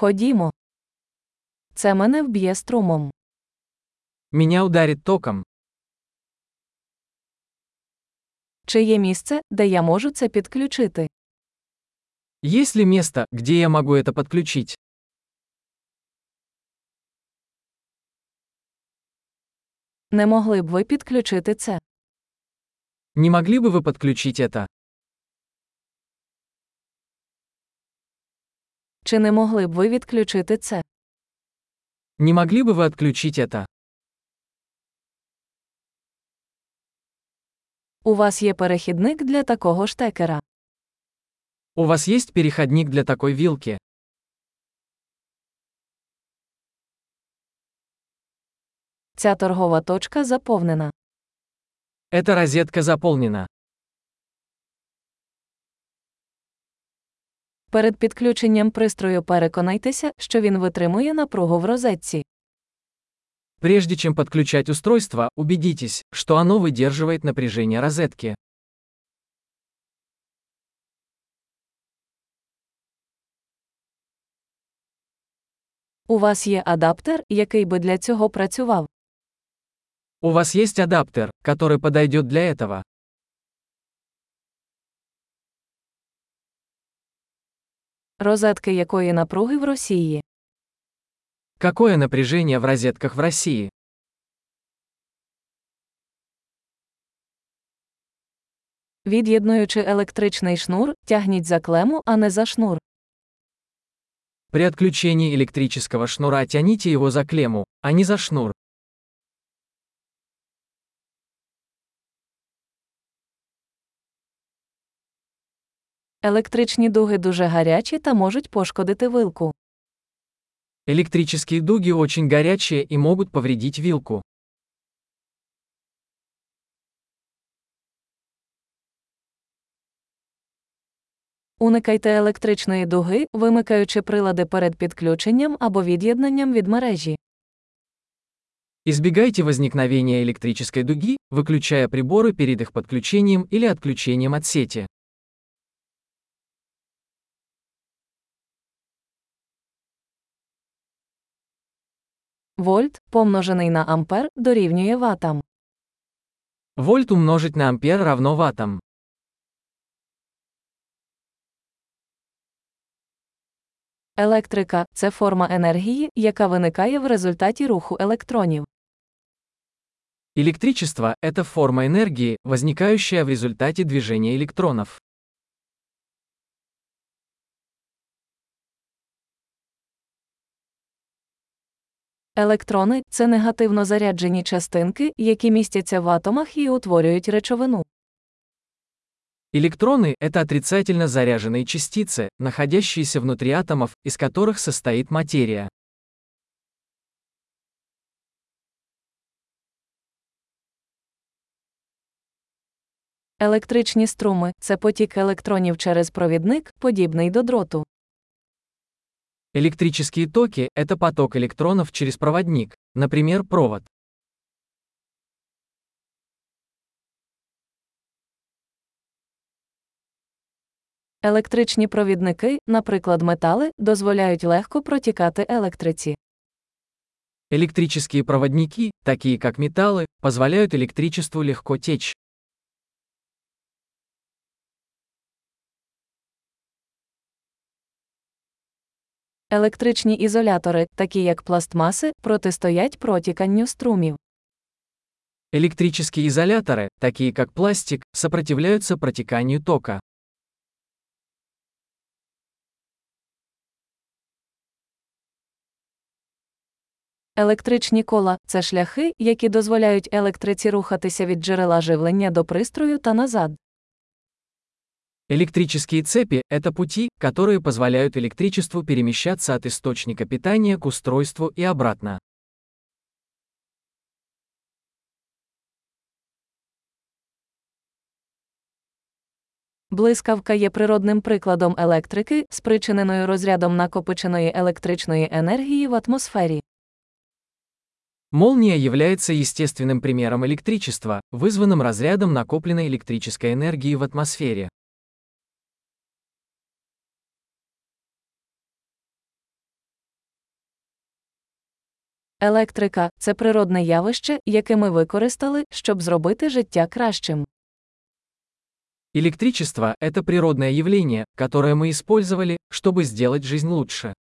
Ходімо. Це мене вб'є струмом. Меня ударит током. Чи є місце, де я можу це підключити? Есть ли место, где я могу это подключить? Не могли б ви підключити це? Не могли бы вы подключить это? Чи не могли б ви відключити це? Не могли бы вы отключить это? У вас є перехідник для такого штекера. У вас есть переходник для такой вилки? Ця торгова точка заповнена. Эта розетка заполнена. Перед підключенням пристрою переконайтеся, що він витримує напругу в розетці. Прежде чем подключать устройство, убедитесь, что оно выдерживает напряжение розетки. У вас є адаптер, який би для цього працював. У вас есть адаптер, который подойдет для этого. Розетки якої напруги в Росії. Какое напряжение в розетках в России? Від'єднуючи електричний шнур, тягніть за клему, а не за шнур. При отключении электрического шнура тяните его за клемму, а не за шнур. Електричні дуги дуже гарячі та можуть пошкодити вилку. Электрические дуги очень горячие и могут повредить вилку. Уникайте електричної дуги, вимикаючи прилади перед підключенням або від'єднанням від мережі. Избегайте возникновения электрической дуги, выключая приборы перед их подключением или отключением от сети. Вольт, помножений на ампер, дорівнює ватам. Вольт умножить на ампер равно ваттам. Електрика це форма енергії, яка виникає в результаті руху електронів. Электричество – это форма энергии, возникающая в результате движения электронов. Електрони це негативно заряджені частинки, які містяться в атомах і утворюють речовину. Электроны – это отрицательно заряженные частицы, находящиеся внутри атомов, из которых состоит материя. Електричні струми це потік електронів через провідник, подібний до дроту. Электрические токи – это поток электронов через проводник, например, провод. Електричні провідники, наприклад, метали, дозволяють легко протікати електриці. Электрические проводники, такие как металлы, позволяют электричеству легко течь. Електричні ізолятори, такі як пластмаси, протистоять протіканню струмів. Электрические изоляторы, такие как пластик, сопротивляются протеканию тока. Електричні кола це шляхи, які дозволяють електриці рухатися від джерела живлення до пристрою та назад. Электрические цепи – это пути, которые позволяют электричеству перемещаться от источника питания к устройству и обратно. Блискавка є природним прикладом електрики, спричиненою розрядом накопиченої електричної енергії в атмосфері. Молния является естественным примером электричества, вызванным разрядом накопленной электрической энергии в атмосфере. Електрика це природне явище, яке ми використали, щоб зробити життя кращим. Электричество – это природное явление, которое мы использовали, чтобы сделать жизнь лучше.